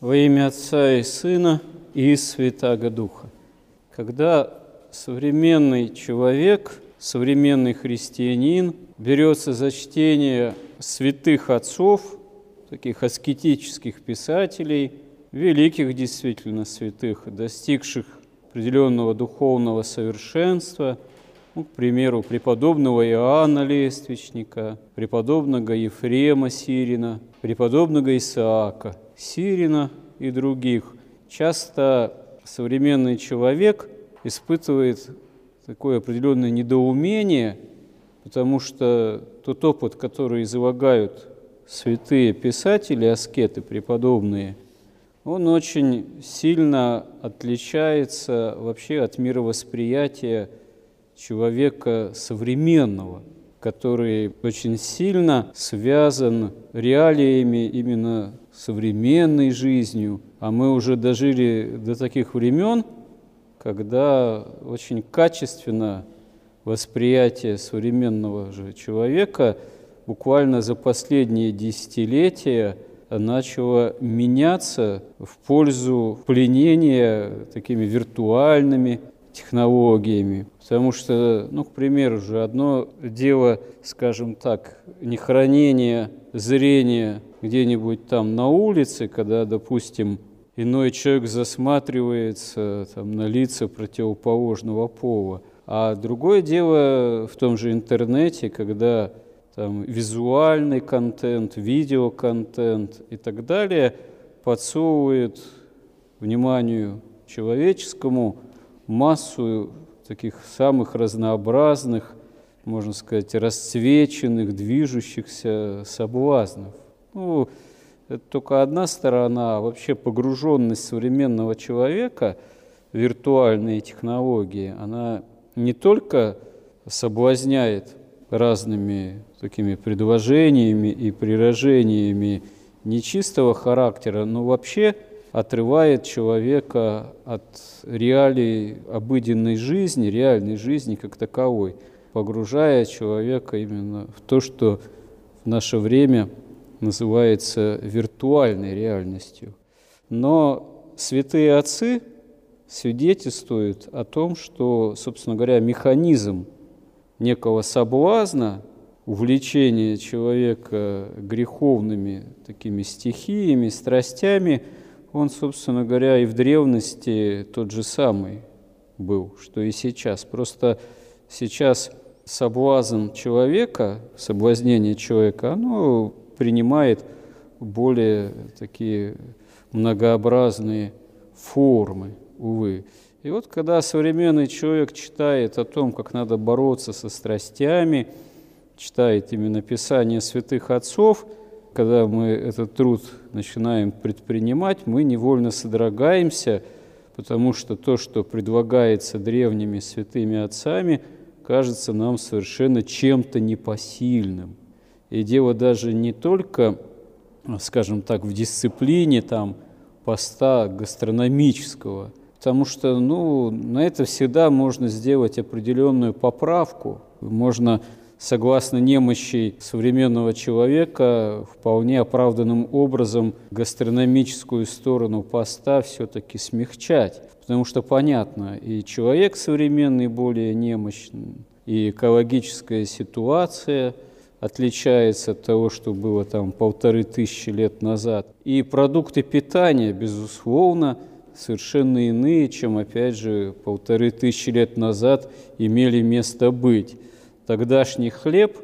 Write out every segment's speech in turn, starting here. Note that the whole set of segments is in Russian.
Во имя Отца и Сына и Святаго Духа. Когда современный человек, современный христианин берется за чтение святых отцов, таких аскетических писателей, великих действительно святых, достигших определенного духовного совершенства, ну, к примеру, преподобного Иоанна Лествичника, преподобного Ефрема Сирина, преподобного Исаака Сирина и других. Часто современный человек испытывает такое определенное недоумение, потому что тот опыт, который излагают святые писатели, аскеты преподобные, он очень сильно отличается вообще от мировосприятия человека современного, который очень сильно связан реалиями именно современной жизнью, а мы уже дожили до таких времен, когда очень качественно восприятие современного же человека буквально за последние десятилетия начало меняться в пользу пленения такими виртуальными технологиями. Потому что, ну, к примеру же, одно дело, скажем так, не хранение зрения где-нибудь там на улице, когда, допустим, иной человек засматривается там, на лица противоположного пола. А другое дело в том же интернете, когда там визуальный контент, видеоконтент и так далее подсовывает вниманию человеческому массу таких самых разнообразных, можно сказать, расцвеченных, движущихся соблазнов. Ну, это только одна сторона, а вообще погруженность современного человека в виртуальные технологии, она не только соблазняет разными такими предложениями и приражениями нечистого характера, но вообще отрывает человека от реалий обыденной жизни, реальной жизни как таковой, погружая человека именно в то, что в наше время называется виртуальной реальностью. Но святые отцы свидетельствуют о том, что, собственно говоря, механизм некого соблазна, увлечения человека греховными такими стихиями, страстями, он, собственно говоря, и в древности тот же самый был, что и сейчас. Просто сейчас соблазн человека, соблазнение человека, оно принимает более такие многообразные формы, увы. И вот когда современный человек читает о том, как надо бороться со страстями, читает именно Писание святых отцов, когда мы этот труд начинаем предпринимать, мы невольно содрогаемся, потому что то, что предлагается древними святыми отцами, кажется нам совершенно чем-то непосильным. И дело даже не только, скажем так, в дисциплине там, поста гастрономического – потому что ну, на это всегда можно сделать определенную поправку. Можно, согласно немощи современного человека, вполне оправданным образом гастрономическую сторону поста все-таки смягчать. Потому что понятно, и человек современный более немощный, и экологическая ситуация отличается от того, что было там полторы тысячи лет назад. И продукты питания, безусловно, совершенно иные, чем, опять же, полторы тысячи лет назад имели место быть. Тогдашний хлеб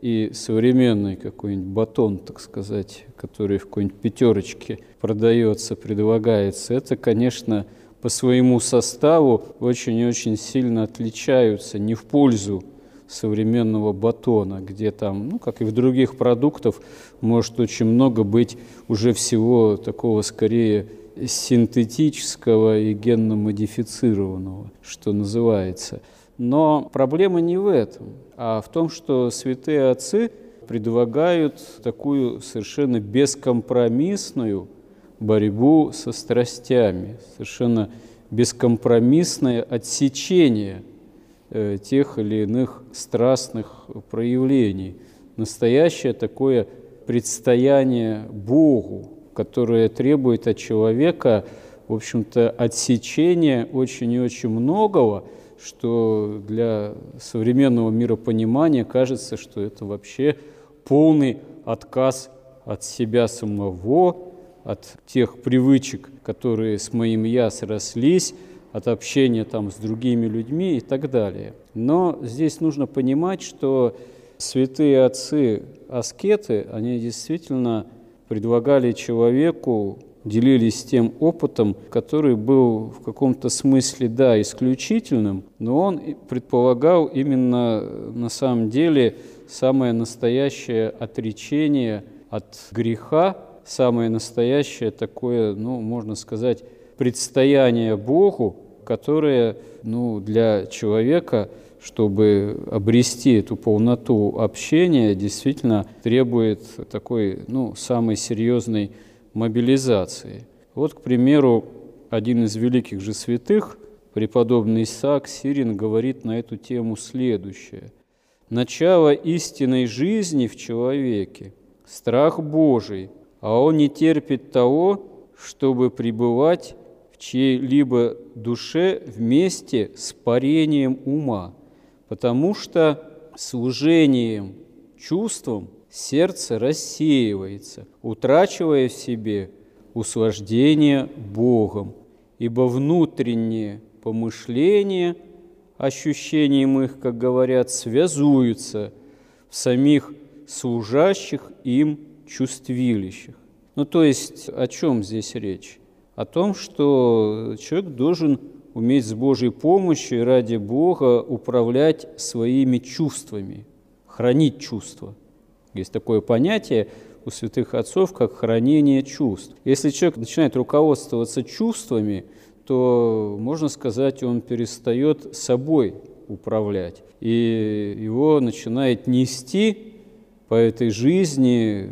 и современный какой-нибудь батон, так сказать, который в какой-нибудь пятерочке продается, предлагается, это, конечно, по своему составу очень и очень сильно отличаются, не в пользу современного батона, где там, ну, как и в других продуктов, может очень много быть уже всего такого скорее синтетического и генно-модифицированного, что называется. Но проблема не в этом, а в том, что святые отцы предлагают такую совершенно бескомпромиссную борьбу со страстями, совершенно бескомпромиссное отсечение тех или иных страстных проявлений, настоящее такое предстояние Богу, которое требует от человека, в общем-то, отсечения очень и очень многого, что для современного миропонимания кажется, что это вообще полный отказ от себя самого, от тех привычек, которые с моим «я» срослись, от общения там с другими людьми и так далее. Но здесь нужно понимать, что святые отцы аскеты, они действительно предлагали человеку, делились тем опытом, который был в каком-то смысле, да, исключительным, но он предполагал именно на самом деле самое настоящее отречение от греха, самое настоящее такое, ну, можно сказать, предстояние Богу, которое ну, для человека, чтобы обрести эту полноту общения, действительно требует такой ну, самой серьезной мобилизации. Вот, к примеру, один из великих же святых, преподобный Исаак Сирин, говорит на эту тему следующее. «Начало истинной жизни в человеке – страх Божий, а он не терпит того, чтобы пребывать чьей-либо душе вместе с парением ума, потому что служением чувством сердце рассеивается, утрачивая в себе услаждение Богом, ибо внутреннее помышление, ощущением их, как говорят, связуются в самих служащих им чувствилищах. Ну, то есть о чем здесь речь? О том, что человек должен уметь с Божьей помощью ради Бога управлять своими чувствами, хранить чувства. Есть такое понятие у святых отцов, как хранение чувств. Если человек начинает руководствоваться чувствами, то, можно сказать, он перестает собой управлять. И его начинает нести по этой жизни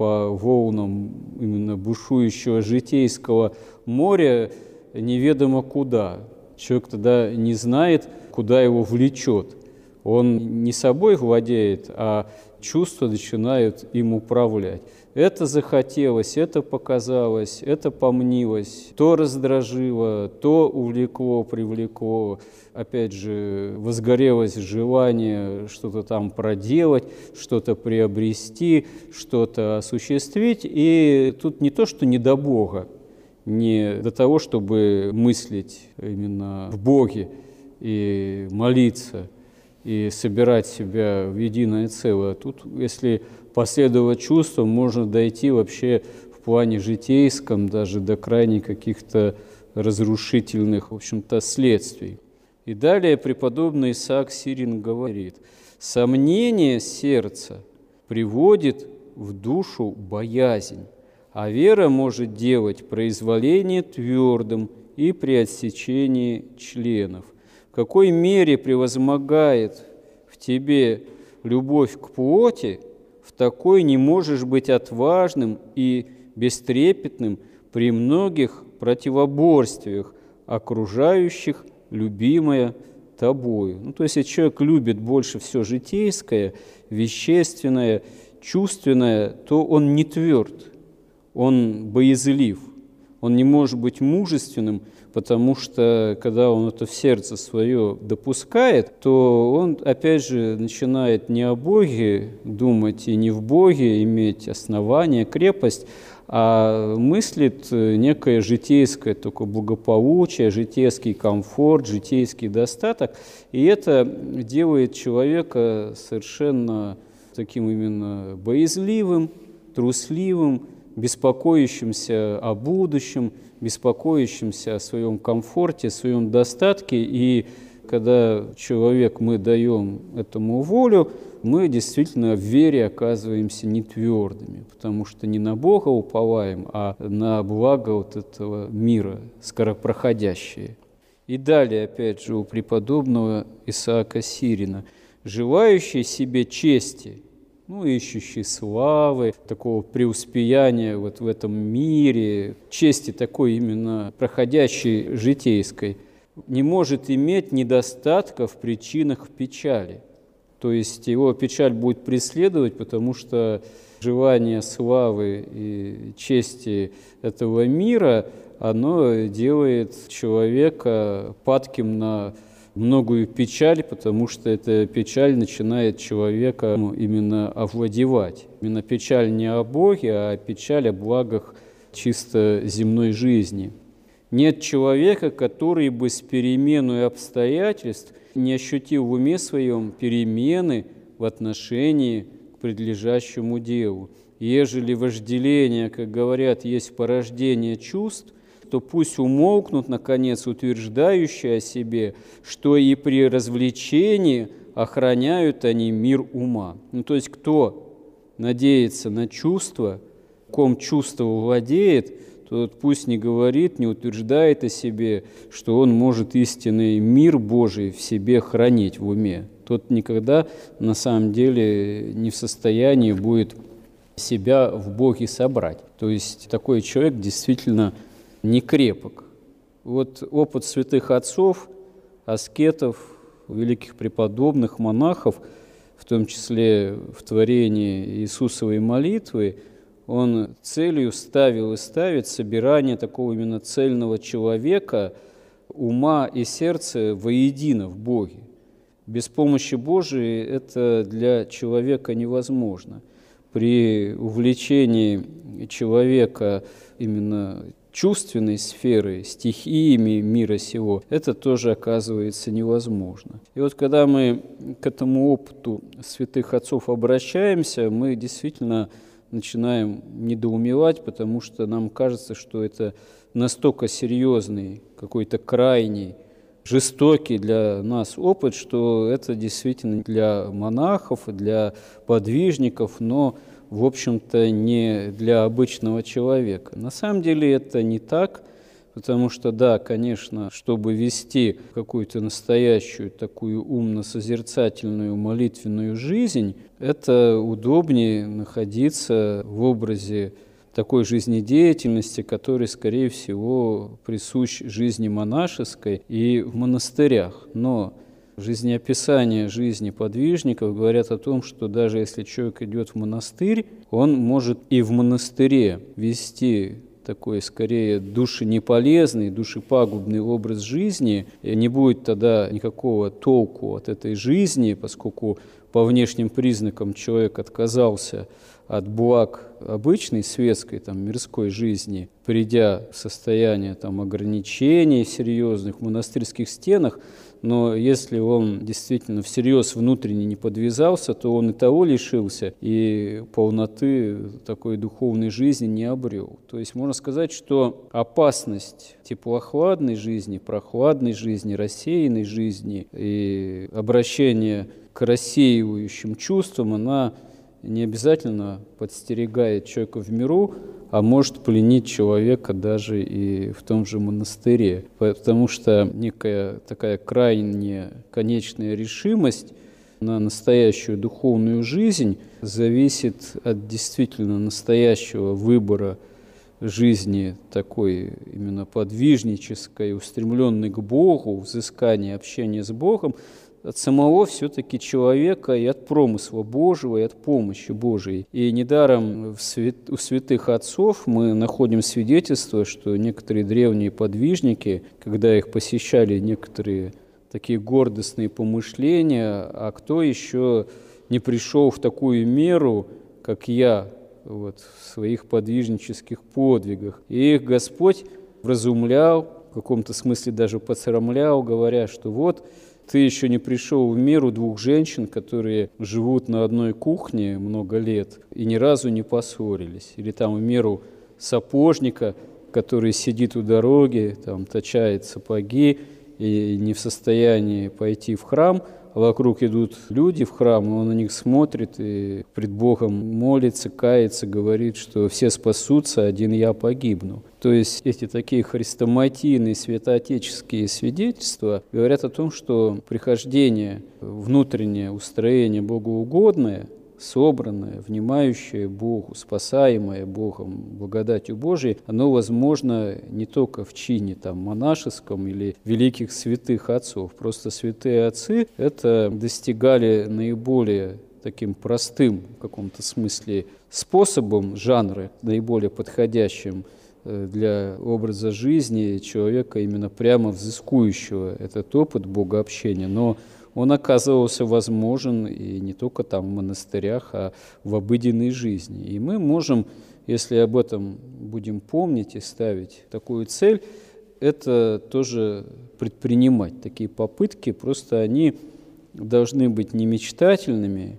по волнам именно бушующего житейского моря неведомо куда. Человек тогда не знает, куда его влечет. Он не собой владеет, а чувства начинают им управлять. Это захотелось, это показалось, это помнилось, то раздражило, то увлекло, привлекло. Опять же, возгорелось желание что-то там проделать, что-то приобрести, что-то осуществить. И тут не то, что не до Бога, не до того, чтобы мыслить именно в Боге и молиться – и собирать себя в единое целое. Тут, если последовать чувствам, можно дойти вообще в плане житейском даже до крайне каких-то разрушительных, в общем-то, следствий. И далее преподобный Исаак Сирин говорит, «Сомнение сердца приводит в душу боязнь, а вера может делать произволение твердым и при отсечении членов – в какой мере превозмогает в тебе любовь к плоти, в такой не можешь быть отважным и бестрепетным при многих противоборствиях, окружающих любимое тобою. Ну, то есть, если человек любит больше все житейское, вещественное, чувственное, то он не тверд, он боязлив, он не может быть мужественным, потому что когда он это в сердце свое допускает, то он, опять же, начинает не о Боге думать и не в Боге иметь основание, крепость, а мыслит некое житейское только благополучие, житейский комфорт, житейский достаток, и это делает человека совершенно таким именно боязливым, трусливым, беспокоящимся о будущем, беспокоящимся о своем комфорте, о своем достатке. И когда человек, мы даем этому волю, мы действительно в вере оказываемся не твердыми, потому что не на Бога уповаем, а на благо вот этого мира, скоропроходящее. И далее, опять же, у преподобного Исаака Сирина, желающий себе чести – ну, ищущий славы, такого преуспеяния вот в этом мире, чести такой именно проходящей житейской, не может иметь недостатка в причинах печали. То есть его печаль будет преследовать, потому что желание славы и чести этого мира, оно делает человека падким на многую печаль, потому что эта печаль начинает человека ну, именно овладевать. Именно печаль не о Боге, а печаль о благах чисто земной жизни. Нет человека, который бы с переменой обстоятельств не ощутил в уме своем перемены в отношении к предлежащему делу. Ежели вожделение, как говорят, есть порождение чувств, то пусть умолкнут, наконец, утверждающие о себе, что и при развлечении охраняют они мир ума. Ну, то есть кто надеется на чувство, ком чувство владеет, то пусть не говорит, не утверждает о себе, что он может истинный мир Божий в себе хранить в уме. Тот никогда на самом деле не в состоянии будет себя в Боге собрать. То есть такой человек действительно не крепок. Вот опыт святых отцов, аскетов, великих преподобных, монахов, в том числе в творении Иисусовой молитвы, он целью ставил и ставит собирание такого именно цельного человека, ума и сердца воедино в Боге. Без помощи Божией это для человека невозможно. При увлечении человека именно чувственной сферы, стихиями мира сего, это тоже оказывается невозможно. И вот когда мы к этому опыту святых отцов обращаемся, мы действительно начинаем недоумевать, потому что нам кажется, что это настолько серьезный, какой-то крайний, жестокий для нас опыт, что это действительно для монахов, для подвижников, но в общем-то, не для обычного человека. На самом деле это не так, потому что, да, конечно, чтобы вести какую-то настоящую такую умно-созерцательную молитвенную жизнь, это удобнее находиться в образе такой жизнедеятельности, который, скорее всего, присущ жизни монашеской и в монастырях. Но жизнеописания жизни подвижников говорят о том, что даже если человек идет в монастырь, он может и в монастыре вести такой скорее душенеполезный, душепагубный образ жизни, и не будет тогда никакого толку от этой жизни, поскольку по внешним признакам человек отказался от благ обычной светской, там, мирской жизни, придя в состояние там, ограничений серьезных в монастырских стенах, но если он действительно всерьез внутренне не подвязался, то он и того лишился, и полноты такой духовной жизни не обрел. То есть можно сказать, что опасность теплохладной жизни, прохладной жизни, рассеянной жизни и обращение к рассеивающим чувствам, она не обязательно подстерегает человека в миру, а может пленить человека даже и в том же монастыре. Потому что некая такая крайняя конечная решимость на настоящую духовную жизнь зависит от действительно настоящего выбора жизни такой именно подвижнической, устремленной к Богу, взыскания, общения с Богом, от самого все-таки человека и от промысла Божьего, и от помощи Божией. И недаром свят... у святых отцов мы находим свидетельство, что некоторые древние подвижники, когда их посещали некоторые такие гордостные помышления, а кто еще не пришел в такую меру, как я, вот, в своих подвижнических подвигах. И их Господь вразумлял, в каком-то смысле даже посрамлял, говоря, что вот ты еще не пришел в меру двух женщин, которые живут на одной кухне много лет и ни разу не поссорились. Или там в меру сапожника, который сидит у дороги, там точает сапоги и не в состоянии пойти в храм – вокруг идут люди в храм, он на них смотрит и пред Богом молится, кается, говорит, что все спасутся, один я погибну. То есть эти такие хрестоматийные святоотеческие свидетельства говорят о том, что прихождение, внутреннее устроение богоугодное – собранное, внимающее Богу, спасаемое Богом благодатью Божией, оно возможно не только в чине там, монашеском или великих святых отцов. Просто святые отцы это достигали наиболее таким простым в каком-то смысле способом, жанры, наиболее подходящим э, для образа жизни человека, именно прямо взыскующего этот опыт богообщения. Но он оказывался возможен и не только там в монастырях, а в обыденной жизни. И мы можем, если об этом будем помнить и ставить такую цель, это тоже предпринимать, такие попытки, просто они должны быть не мечтательными,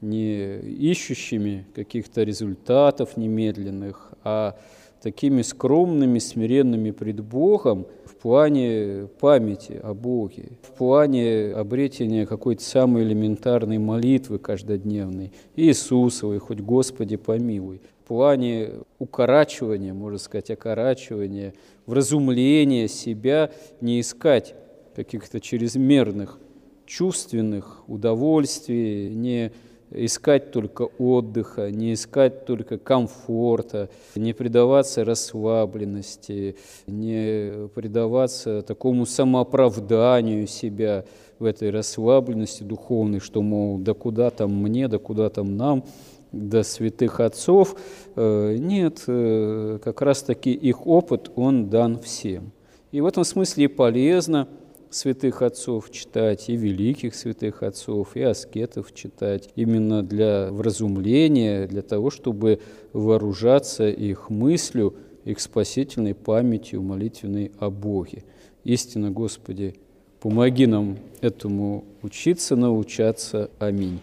не ищущими каких-то результатов немедленных, а такими скромными, смиренными пред Богом в плане памяти о Боге, в плане обретения какой-то самой элементарной молитвы каждодневной, Иисусовой, хоть Господи помилуй, в плане укорачивания, можно сказать, окорачивания, вразумления себя, не искать каких-то чрезмерных чувственных удовольствий, не искать только отдыха, не искать только комфорта, не предаваться расслабленности, не предаваться такому самооправданию себя в этой расслабленности духовной, что, мол, да куда там мне, да куда там нам, до святых отцов. Э, нет, э, как раз-таки их опыт, он дан всем. И в этом смысле полезно – святых отцов читать, и великих святых отцов, и аскетов читать, именно для вразумления, для того, чтобы вооружаться их мыслью, их спасительной памятью молитвенной о Боге. Истинно, Господи, помоги нам этому учиться, научаться. Аминь.